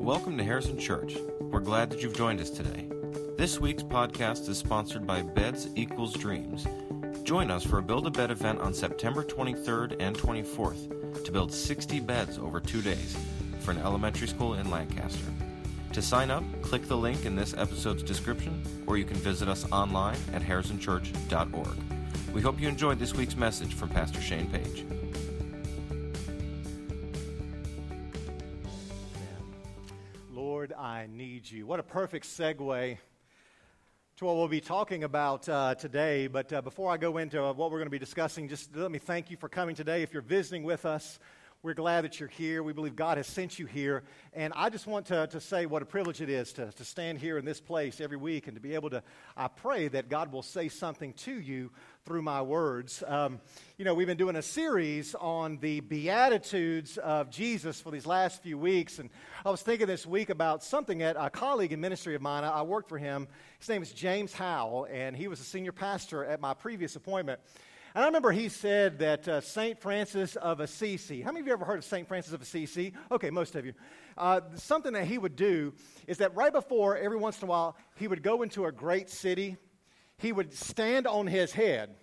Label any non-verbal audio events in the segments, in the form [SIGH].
Welcome to Harrison Church. We're glad that you've joined us today. This week's podcast is sponsored by Beds Equals Dreams. Join us for a Build a Bed event on September 23rd and 24th to build 60 beds over two days for an elementary school in Lancaster. To sign up, click the link in this episode's description, or you can visit us online at harrisonchurch.org. We hope you enjoyed this week's message from Pastor Shane Page. You. What a perfect segue to what we'll be talking about uh, today. But uh, before I go into what we're going to be discussing, just let me thank you for coming today. If you're visiting with us, we're glad that you're here. We believe God has sent you here. And I just want to, to say what a privilege it is to, to stand here in this place every week and to be able to, I pray that God will say something to you through my words. Um, you know, we've been doing a series on the Beatitudes of Jesus for these last few weeks. And I was thinking this week about something that a colleague in ministry of mine, I worked for him. His name is James Howell, and he was a senior pastor at my previous appointment. And I remember he said that uh, St. Francis of Assisi, how many of you ever heard of St. Francis of Assisi? Okay, most of you. Uh, something that he would do is that right before, every once in a while, he would go into a great city, he would stand on his head,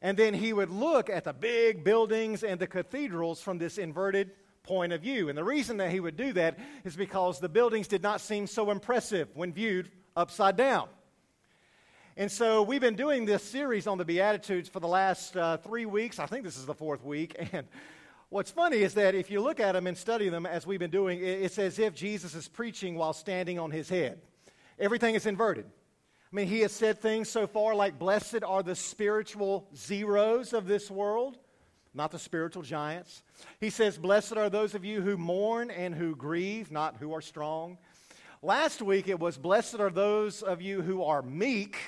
and then he would look at the big buildings and the cathedrals from this inverted point of view. And the reason that he would do that is because the buildings did not seem so impressive when viewed upside down. And so we've been doing this series on the Beatitudes for the last uh, three weeks. I think this is the fourth week. [LAUGHS] And what's funny is that if you look at them and study them as we've been doing, it's as if Jesus is preaching while standing on his head. Everything is inverted. I mean, he has said things so far like, Blessed are the spiritual zeros of this world, not the spiritual giants. He says, Blessed are those of you who mourn and who grieve, not who are strong. Last week it was, Blessed are those of you who are meek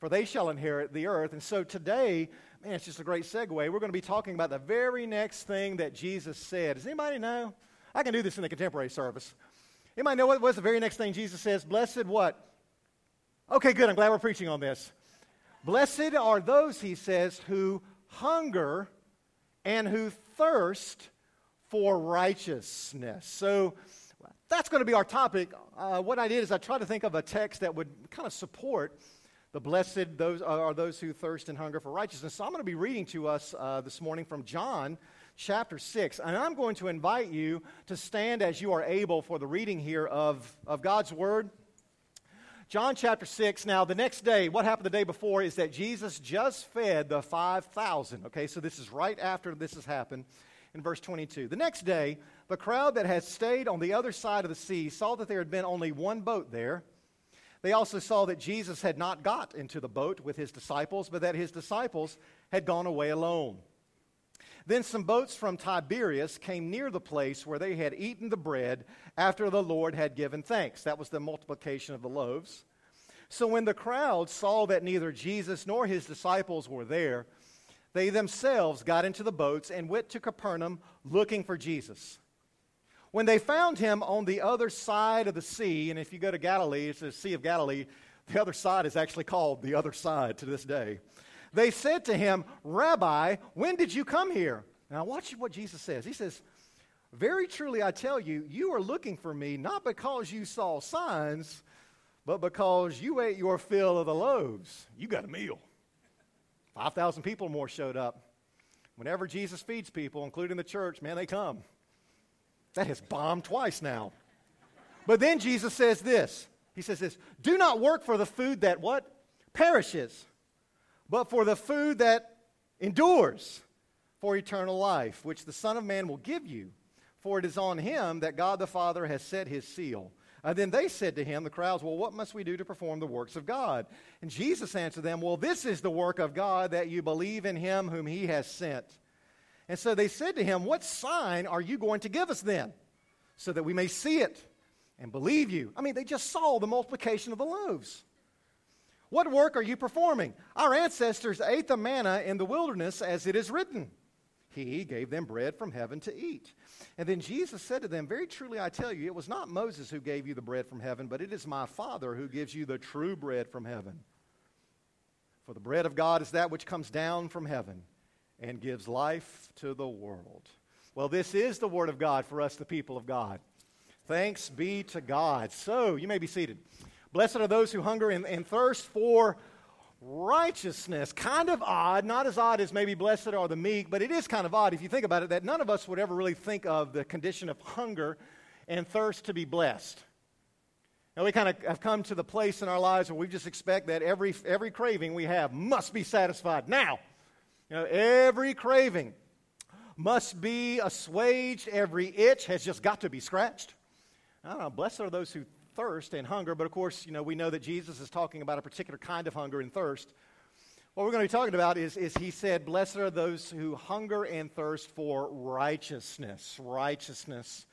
for they shall inherit the earth. And so today, man, it's just a great segue. We're going to be talking about the very next thing that Jesus said. Does anybody know? I can do this in the contemporary service. Anybody know what was the very next thing Jesus says? Blessed what? Okay, good. I'm glad we're preaching on this. Blessed are those, he says, who hunger and who thirst for righteousness. So that's going to be our topic. Uh, what I did is I tried to think of a text that would kind of support the blessed those are those who thirst and hunger for righteousness. So I'm going to be reading to us uh, this morning from John chapter 6. And I'm going to invite you to stand as you are able for the reading here of, of God's Word. John chapter 6. Now, the next day, what happened the day before is that Jesus just fed the 5,000. Okay, so this is right after this has happened in verse 22. The next day, the crowd that had stayed on the other side of the sea saw that there had been only one boat there they also saw that Jesus had not got into the boat with his disciples, but that his disciples had gone away alone. Then some boats from Tiberias came near the place where they had eaten the bread after the Lord had given thanks. That was the multiplication of the loaves. So when the crowd saw that neither Jesus nor his disciples were there, they themselves got into the boats and went to Capernaum looking for Jesus. When they found him on the other side of the sea, and if you go to Galilee, it's the Sea of Galilee, the other side is actually called the other side to this day. They said to him, Rabbi, when did you come here? Now, watch what Jesus says. He says, Very truly I tell you, you are looking for me not because you saw signs, but because you ate your fill of the loaves. You got a meal. 5,000 people more showed up. Whenever Jesus feeds people, including the church, man, they come. That has bombed twice now. But then Jesus says this. He says this, "Do not work for the food that what? Perishes, but for the food that endures for eternal life, which the Son of Man will give you. For it is on him that God the Father has set his seal." And then they said to him, the crowds, Well, what must we do to perform the works of God? And Jesus answered them, Well, this is the work of God, that you believe in him whom he has sent. And so they said to him, What sign are you going to give us then, so that we may see it and believe you? I mean, they just saw the multiplication of the loaves. What work are you performing? Our ancestors ate the manna in the wilderness as it is written. He gave them bread from heaven to eat. And then Jesus said to them, Very truly I tell you, it was not Moses who gave you the bread from heaven, but it is my Father who gives you the true bread from heaven. For the bread of God is that which comes down from heaven and gives life to the world. Well, this is the Word of God for us, the people of God. Thanks be to God. So, you may be seated. Blessed are those who hunger and, and, thirst for righteousness. Kind of odd, not as odd as maybe blessed are the meek, but it is kind of odd if you think about it that none of us would ever really think of the condition of hunger and thirst to be blessed. Now, we kind of have come to the place in our lives where we just expect that every, every craving we have must be satisfied now. You know, every craving must be assuaged, every itch has just got to be scratched. I don't know, blessed are those who thirst and hunger, but of course, you know, we know that Jesus is talking about a particular kind of hunger and thirst. What we're going to be talking about is, is he said, Blessed are those who hunger and thirst for righteousness. Righteousness.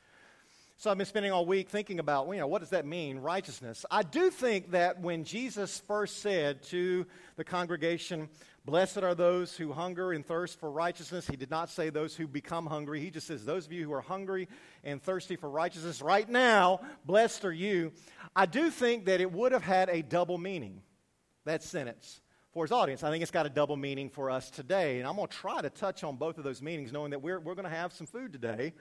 So I've been spending all week thinking about, you know, what does that mean, righteousness? I do think that when Jesus first said to the congregation, Blessed are those who hunger and thirst for righteousness. He did not say those who become hungry. He just says, Those of you who are hungry and thirsty for righteousness right now, blessed are you. I do think that it would have had a double meaning, that sentence, for his audience. I think it's got a double meaning for us today. And I'm going to try to touch on both of those meanings, knowing that we're, we're going to have some food today.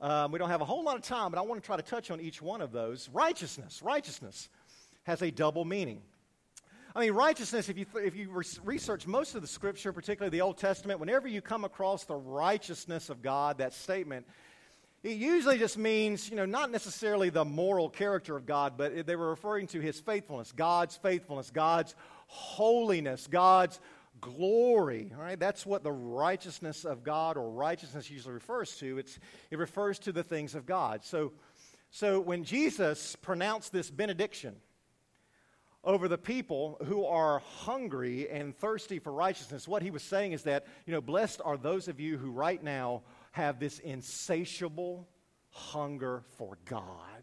Um, we don't have a whole lot of time, but I want to try to touch on each one of those. Righteousness, righteousness has a double meaning. I mean, righteousness, if you, if you research most of the scripture, particularly the Old Testament, whenever you come across the righteousness of God, that statement, it usually just means, you know, not necessarily the moral character of God, but they were referring to his faithfulness, God's faithfulness, God's holiness, God's glory. All right, that's what the righteousness of God or righteousness usually refers to. It's, it refers to the things of God. So, so when Jesus pronounced this benediction, over the people who are hungry and thirsty for righteousness. What he was saying is that, you know, blessed are those of you who right now have this insatiable hunger for God.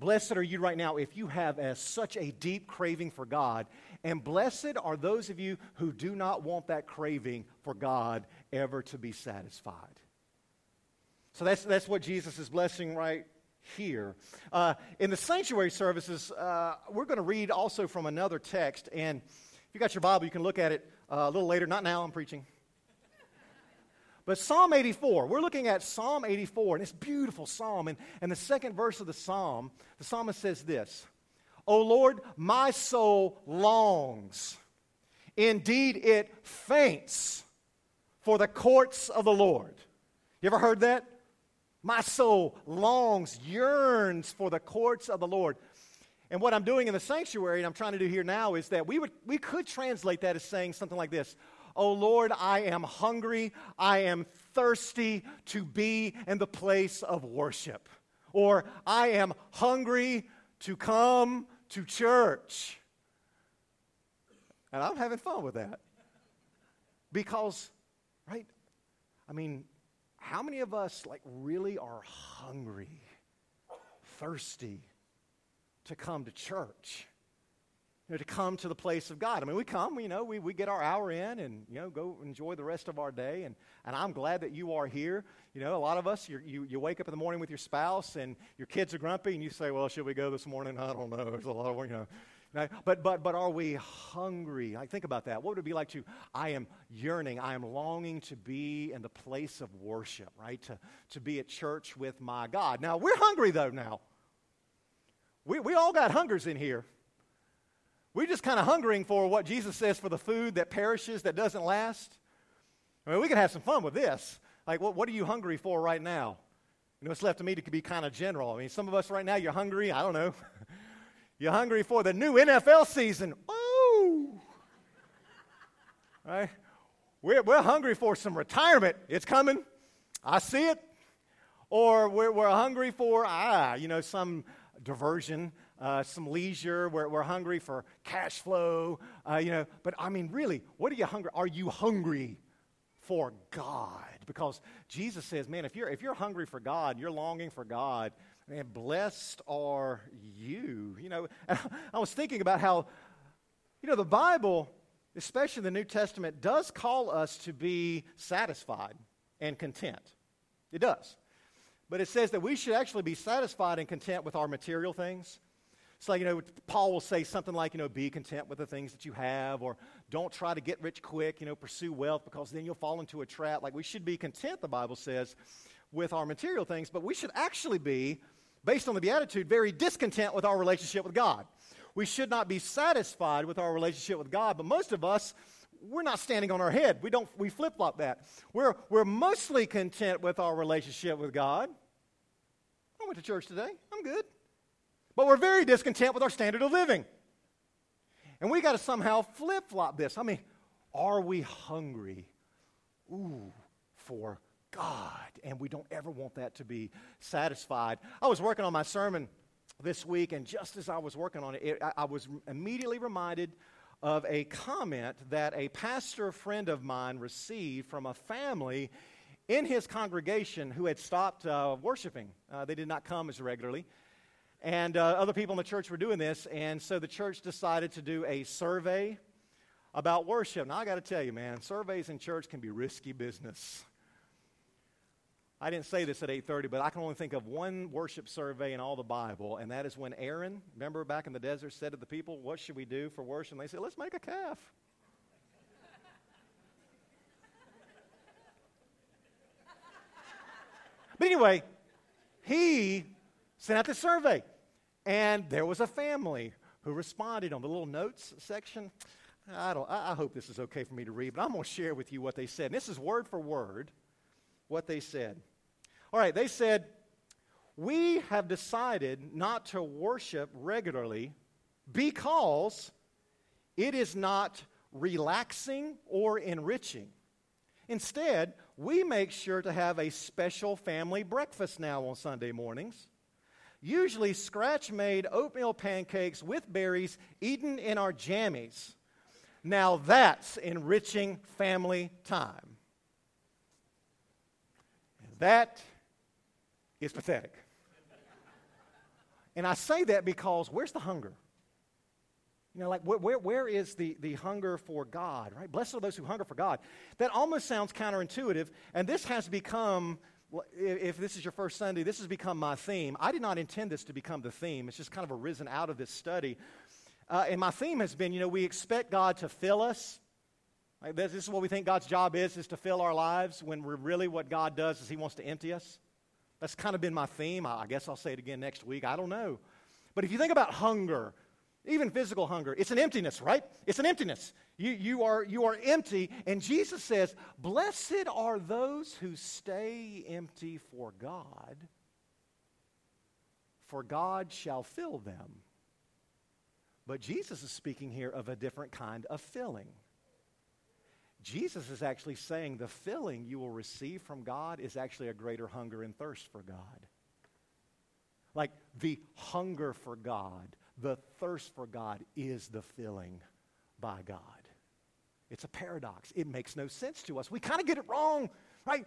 Blessed are you right now if you have as such a deep craving for God. And blessed are those of you who do not want that craving for God ever to be satisfied. So that's, that's what Jesus is blessing right here. Uh, in the sanctuary services, uh, we're going to read also from another text. And if you got your Bible, you can look at it uh, a little later. Not now, I'm preaching. But Psalm 84, we're looking at Psalm 84, and it's beautiful psalm. And, and the second verse of the psalm, the psalmist says this O Lord, my soul longs. Indeed, it faints for the courts of the Lord. You ever heard that? My soul longs, yearns for the courts of the Lord. And what I'm doing in the sanctuary, and I'm trying to do here now, is that we, would, we could translate that as saying something like this Oh Lord, I am hungry, I am thirsty to be in the place of worship. Or I am hungry to come to church. And I'm having fun with that. Because, right? I mean, how many of us like really are hungry, thirsty to come to church? You know, to come to the place of God. I mean, we come, you know, we, we get our hour in and, you know, go enjoy the rest of our day. And, and I'm glad that you are here. You know, a lot of us, you, you wake up in the morning with your spouse and your kids are grumpy and you say, well, should we go this morning? I don't know. There's a lot of, you know, but, but, but are we hungry? I think about that. What would it be like to, I am yearning, I am longing to be in the place of worship, right? To, to be at church with my God. Now, we're hungry though now. We, we all got hungers in here. We're just kind of hungering for what Jesus says for the food that perishes, that doesn't last. I mean, we can have some fun with this. Like, what, what are you hungry for right now? You know, it's left to me to be kind of general. I mean, some of us right now, you're hungry, I don't know. [LAUGHS] You're hungry for the new NFL season. Ooh. [LAUGHS] Right? We're, we're hungry for some retirement. It's coming. I see it. Or we're, we're hungry for, ah, you know, some diversion, uh, some leisure. We're, we're hungry for cash flow, uh, you know. But I mean, really, what are you hungry? Are you hungry for God? Because Jesus says, man, if you're, if you're hungry for God, you're longing for God, Man, blessed are you. You know, [LAUGHS] I was thinking about how, you know, the Bible, especially the New Testament, does call us to be satisfied and content. It does. But it says that we should actually be satisfied and content with our material things. So, you know, Paul will say something like, you know, be content with the things that you have, or don't try to get rich quick, you know, pursue wealth because then you'll fall into a trap. Like, we should be content, the Bible says, with our material things, but we should actually be, based on the Beatitude, very discontent with our relationship with God. We should not be satisfied with our relationship with God, but most of us, we're not standing on our head. We don't we flip-flop that. We're we're mostly content with our relationship with God. Went to church today. I'm good. But we're very discontent with our standard of living. And we got to somehow flip-flop this. I mean, are we hungry? Ooh, for God. And we don't ever want that to be satisfied. I was working on my sermon this week, and just as I was working on it, it I, I was immediately reminded of a comment that a pastor friend of mine received from a family in his congregation who had stopped uh, worshiping. Uh, they did not come as regularly. And uh, other people in the church were doing this, and so the church decided to do a survey about worship. Now, I got to tell you, man, surveys in church can be risky business. I didn't say this at 8:30, but I can only think of one worship survey in all the Bible, and that is when Aaron, remember back in the desert, said to the people, "What should we do for worship?" And they said, "Let's make a calf." But anyway, he sent out the survey, and there was a family who responded on the little notes section. I don't. I hope this is okay for me to read, but I'm going to share with you what they said. And this is word for word what they said. All right, they said, We have decided not to worship regularly because it is not relaxing or enriching. Instead, we make sure to have a special family breakfast now on Sunday mornings. Usually, scratch made oatmeal pancakes with berries eaten in our jammies. Now, that's enriching family time. That is pathetic. And I say that because where's the hunger? You know, like where, where, is the, the hunger for God, right? Blessed are those who hunger for God. That almost sounds counterintuitive, and this has become, if this is your first Sunday, this has become my theme. I did not intend this to become the theme, it's just kind of arisen out of this study. Uh, and my theme has been, you know, we expect God to fill us. Like this, this is what we think God's job is, is to fill our lives, when really what God does is He wants to empty us. That's kind of been my theme. I guess I'll say it again next week. I don't know. But if you think about hunger, even physical hunger, it's an emptiness, right? It's an emptiness. You, you, are, you are empty. And Jesus says, Blessed are those who stay empty for God, for God shall fill them. But Jesus is speaking here of a different kind of filling. Jesus is actually saying the filling you will receive from God is actually a greater hunger and thirst for God. Like the hunger for God, the thirst for God is the filling by God. It's a paradox. It makes no sense to us. We kind of get it wrong, right?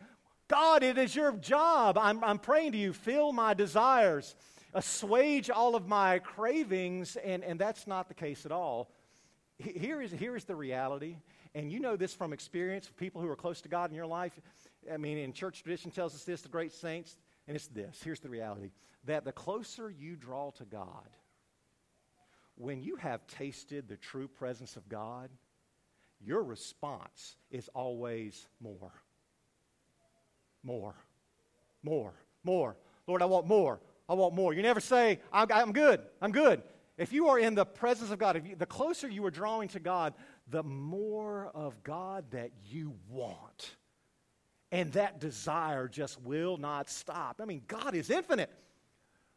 God, it is your job. I'm, I'm praying to you, fill my desires, assuage all of my cravings, and, and that's not the case at all. Here is, here is the reality and you know this from experience, people who are close to God in your life. I mean, in church tradition tells us this, the great saints, and it's this. Here's the reality that the closer you draw to God, when you have tasted the true presence of God, your response is always more. More. More. More. Lord, I want more. I want more. You never say, I'm, good. I'm good. If you are in the presence of God, you, the closer you are drawing to God, the more of God that you want. And that desire just will not stop. I mean, God is infinite,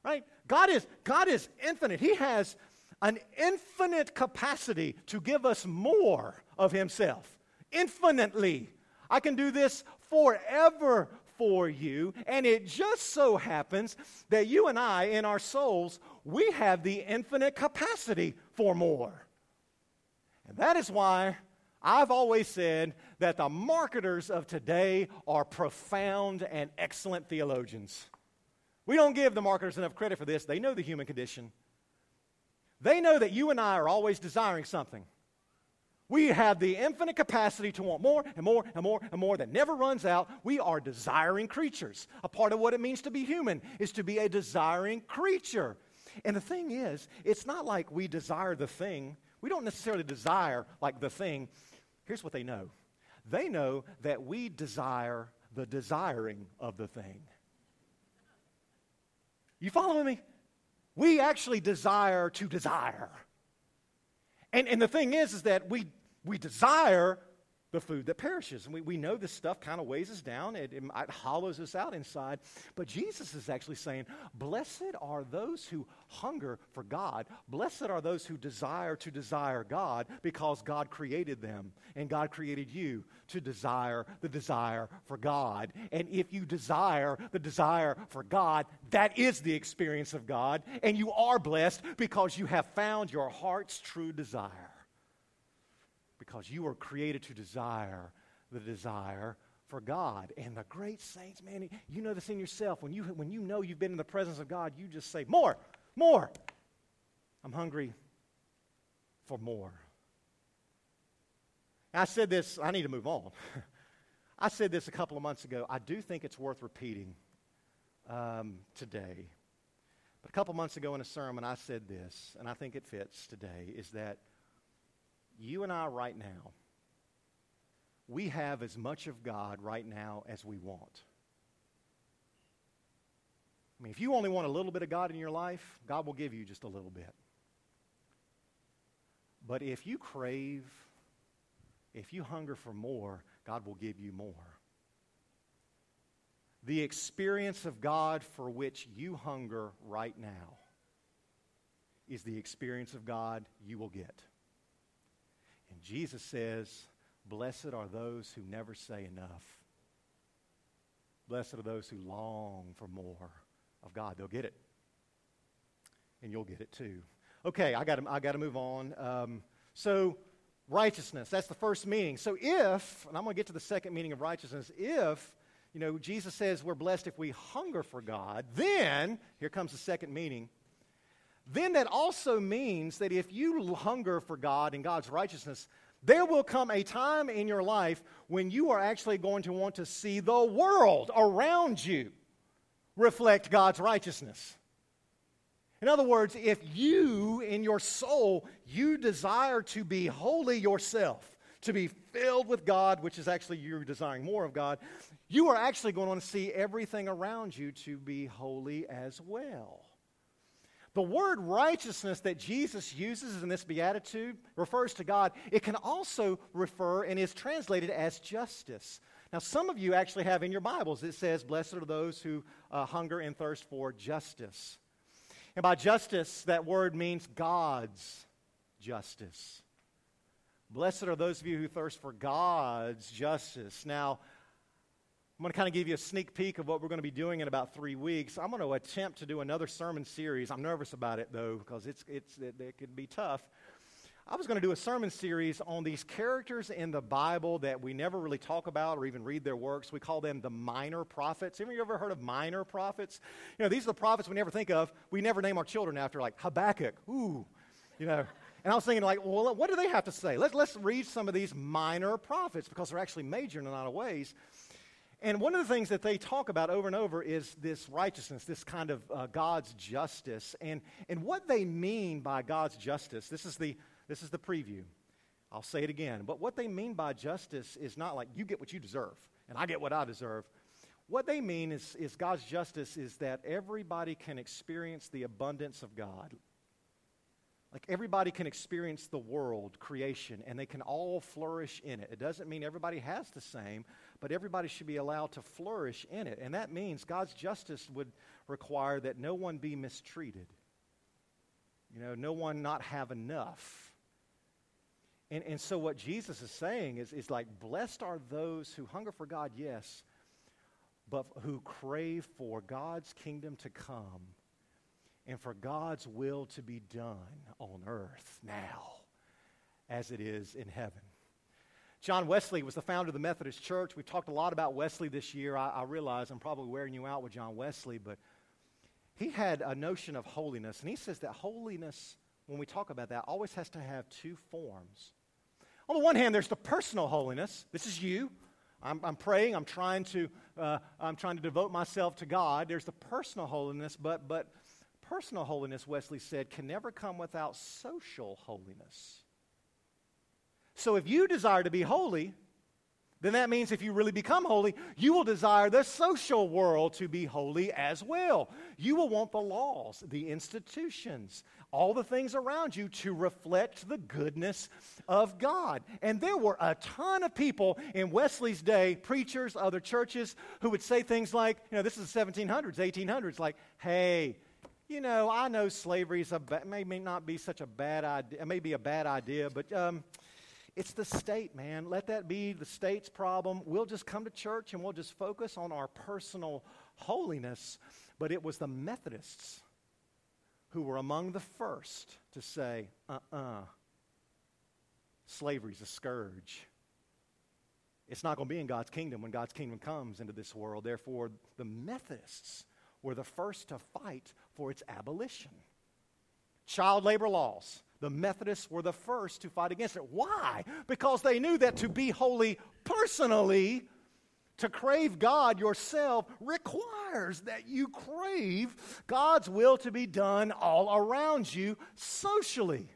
right? God is, God is infinite. He has an infinite capacity to give us more of Himself, infinitely. I can do this forever for you. And it just so happens that you and I, in our souls, we have the infinite capacity for more. And that is why I've always said that the marketers of today are profound and excellent theologians. We don't give the marketers enough credit for this. They know the human condition. They know that you and I are always desiring something. We have the infinite capacity to want more and more and more and more that never runs out. We are desiring creatures. A part of what it means to be human is to be a desiring creature. And the thing is, it's not like we desire the thing we don't necessarily desire like the thing. Here's what they know they know that we desire the desiring of the thing. You following me? We actually desire to desire. And, and the thing is, is that we, we desire the food that perishes. And we, we know this stuff kind of weighs us down, it, it, it hollows us out inside. But Jesus is actually saying, Blessed are those who hunger for God. Blessed are those who desire to desire God because God created them. And God created you to desire the desire for God. And if you desire the desire for God, that is the experience of God. And you are blessed because you have found your heart's true desire because you were created to desire the desire for God. And the great saints, man, you know this in yourself. When you, when you know you've been in the presence of God, you just say, More, more. I'm hungry for more. I said this, I need to move on. [LAUGHS] I said this a couple of months ago. I do think it's worth repeating um, today. But a couple months ago in a sermon, I said this, and I think it fits today, is that you and I right now, we have as much of God right now as we want. I mean, if you only want a little bit of God in your life, God will give you just a little bit. But if you crave, if you hunger for more, God will give you more. The experience of God for which you hunger right now is the experience of God you will get. And Jesus says, Blessed are those who never say enough. Blessed are those who long for more of God. They'll get it. And you'll get it too. Okay, I got I to move on. Um, so, righteousness, that's the first meaning. So, if, and I'm going to get to the second meaning of righteousness, if, you know, Jesus says we're blessed if we hunger for God, then, here comes the second meaning, then that also means that if you hunger for God and God's righteousness, there will come a time in your life when you are actually going to want to see the world around you reflect God's righteousness. In other words, if you in your soul, you desire to be holy yourself, to be filled with God, which is actually you're desiring more of God, you are actually going to want to see everything around you to be holy as well. The word righteousness that Jesus uses in this beatitude refers to God. It can also refer and is translated as justice. Now, some of you actually have in your Bibles, it says, Blessed are those who uh, hunger and thirst for justice. And by justice, that word means God's justice. Blessed are those of you who thirst for God's justice. Now, I'm going to kind of give you a sneak peek of what we're going to be doing in about three weeks. I'm going to attempt to do another sermon series. I'm nervous about it, though, because it's, it's, it, it could be tough. I was going to do a sermon series on these characters in the Bible that we never really talk about or even read their works. We call them the minor prophets. Have you ever heard of minor prophets? You know, these are the prophets we never think of. We never name our children after, like Habakkuk. Ooh, you know. And I was thinking, like, well, what do they have to say? Let's, let's read some of these minor prophets because they're actually major in a lot of ways. And one of the things that they talk about over and over is this righteousness, this kind of uh, God's justice. And, and what they mean by God's justice, this is, the, this is the preview. I'll say it again. But what they mean by justice is not like you get what you deserve and I get what I deserve. What they mean is, is God's justice is that everybody can experience the abundance of God. Like everybody can experience the world, creation, and they can all flourish in it. It doesn't mean everybody has the same, but everybody should be allowed to flourish in it. And that means God's justice would require that no one be mistreated, you know, no one not have enough. And, and so, what Jesus is saying is, is like, blessed are those who hunger for God, yes, but who crave for God's kingdom to come and for God's will to be done on earth now as it is in heaven. John Wesley was the founder of the Methodist Church. We've talked a lot about Wesley this year. I, I realize I'm probably wearing you out with John Wesley, but he had a notion of holiness. And he says that holiness, when we talk about that, always has to have two forms. On the one hand, there's the personal holiness. This is you. I'm, I'm praying. I'm trying to. Uh, I'm trying to devote myself to God. There's the personal holiness, but but personal holiness, Wesley said, can never come without social holiness. So if you desire to be holy, then that means if you really become holy, you will desire the social world to be holy as well. You will want the laws, the institutions, all the things around you to reflect the goodness of God. And there were a ton of people in Wesley's day, preachers, other churches, who would say things like, you know, this is the 1700s, 1800s, like, hey, you know, I know slavery is a ba- may, not be such a bad idea, it may be a bad idea, but um, it's the state, man. Let that be the state's problem. We'll just come to church and we'll just focus on our personal holiness. But it was the Methodists who were among the first to say, uh uh-uh, uh, slavery's a scourge. It's not going to be in God's kingdom when God's kingdom comes into this world. Therefore, the Methodists were the first to fight for its abolition. Child labor laws. The Methodists were the first to fight against it. Why? Because they knew that to be holy personally, to crave God yourself, requires that you crave God's will to be done all around you socially.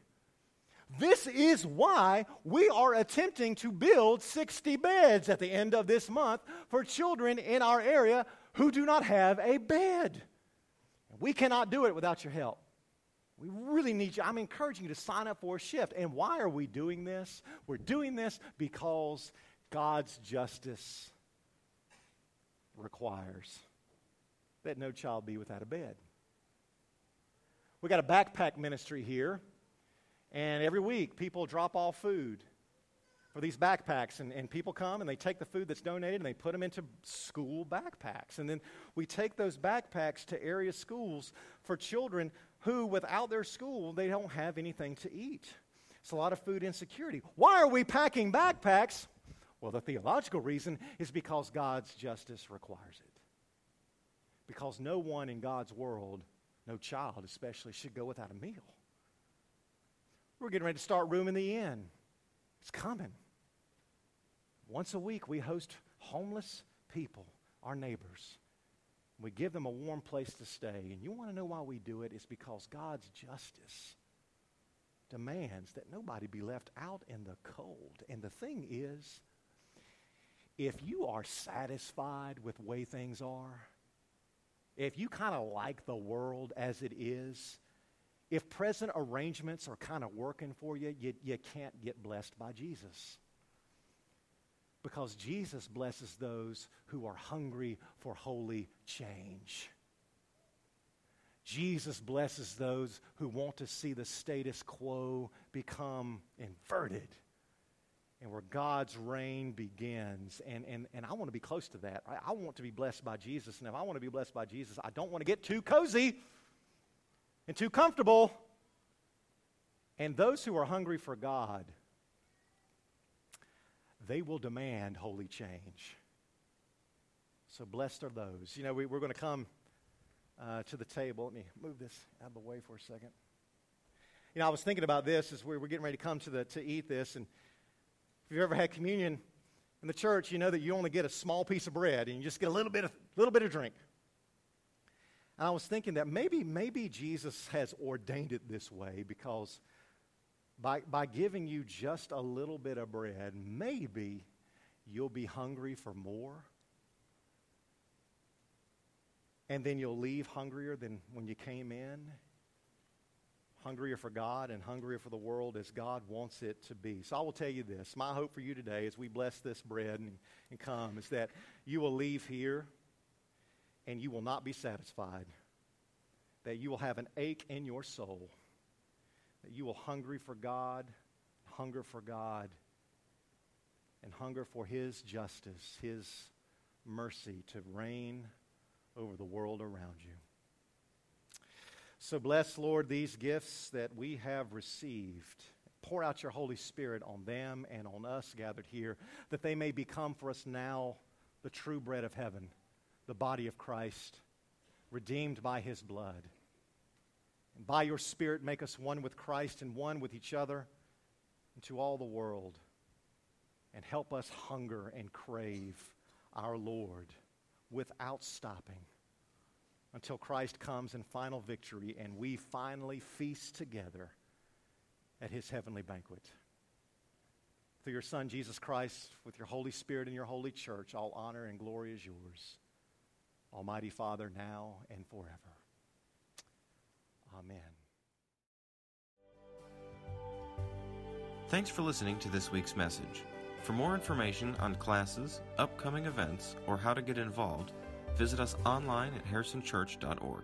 This is why we are attempting to build 60 beds at the end of this month for children in our area who do not have a bed. We cannot do it without your help. We really need you. I'm encouraging you to sign up for a shift. And why are we doing this? We're doing this because God's justice requires that no child be without a bed. We got a backpack ministry here, and every week people drop off food for these backpacks, and, and people come and they take the food that's donated and they put them into school backpacks. And then we take those backpacks to area schools for children who, without their school, they don't have anything to eat. It's a lot of food insecurity. Why are we packing backpacks? Well, the theological reason is because God's justice requires it. Because no one in God's world, no child especially, should go without a meal. We're getting ready to start Room in the Inn. It's coming. Once a week, we host homeless people, our neighbors. We give them a warm place to stay. And you want to know why we do it? It's because God's justice demands that nobody be left out in the cold. And the thing is, if you are satisfied with the way things are, if you kind of like the world as it is, if present arrangements are kind of working for you, you, you can't get blessed by Jesus. Because Jesus blesses those who are hungry for holy change. Jesus blesses those who want to see the status quo become inverted and where God's reign begins. And, and, and I want to be close to that. I, I want to be blessed by Jesus. And if I want to be blessed by Jesus, I don't want to get too cozy and too comfortable. And those who are hungry for God they will demand holy change. So blessed are those. You know, we, are going to come uh, to the table. Let me move this out of the way for a second. You know, I was thinking about this as we were getting ready to come to, the, to eat this. And if you've ever had communion in the church, you know that you only get a small piece of bread and you just get a little bit of, little bit of drink. And I was thinking that maybe, maybe Jesus has ordained it this way because by, by giving you just a little bit of bread, maybe you'll be hungry for more. And then you'll leave hungrier than when you came in. Hungrier for God and hungrier for the world as God wants it to be. So I will tell you this my hope for you today as we bless this bread and, and come is that you will leave here and you will not be satisfied, that you will have an ache in your soul that you will hungry for God, hunger for God, and hunger for His justice, His mercy to reign over the world around you. So bless, Lord, these gifts that we have received. Pour out your Holy Spirit on them and on us gathered here, that they may become for us now the true bread of heaven, the body of Christ, redeemed by his blood. By your Spirit, make us one with Christ and one with each other and to all the world. And help us hunger and crave our Lord without stopping until Christ comes in final victory and we finally feast together at his heavenly banquet. through your Son, Jesus Christ, with your Holy Spirit and your holy church, all honor and glory is yours. Almighty Father, now and forever. Amen. Thanks for listening to this week's message. For more information on classes, upcoming events, or how to get involved, visit us online at harrisonchurch.org.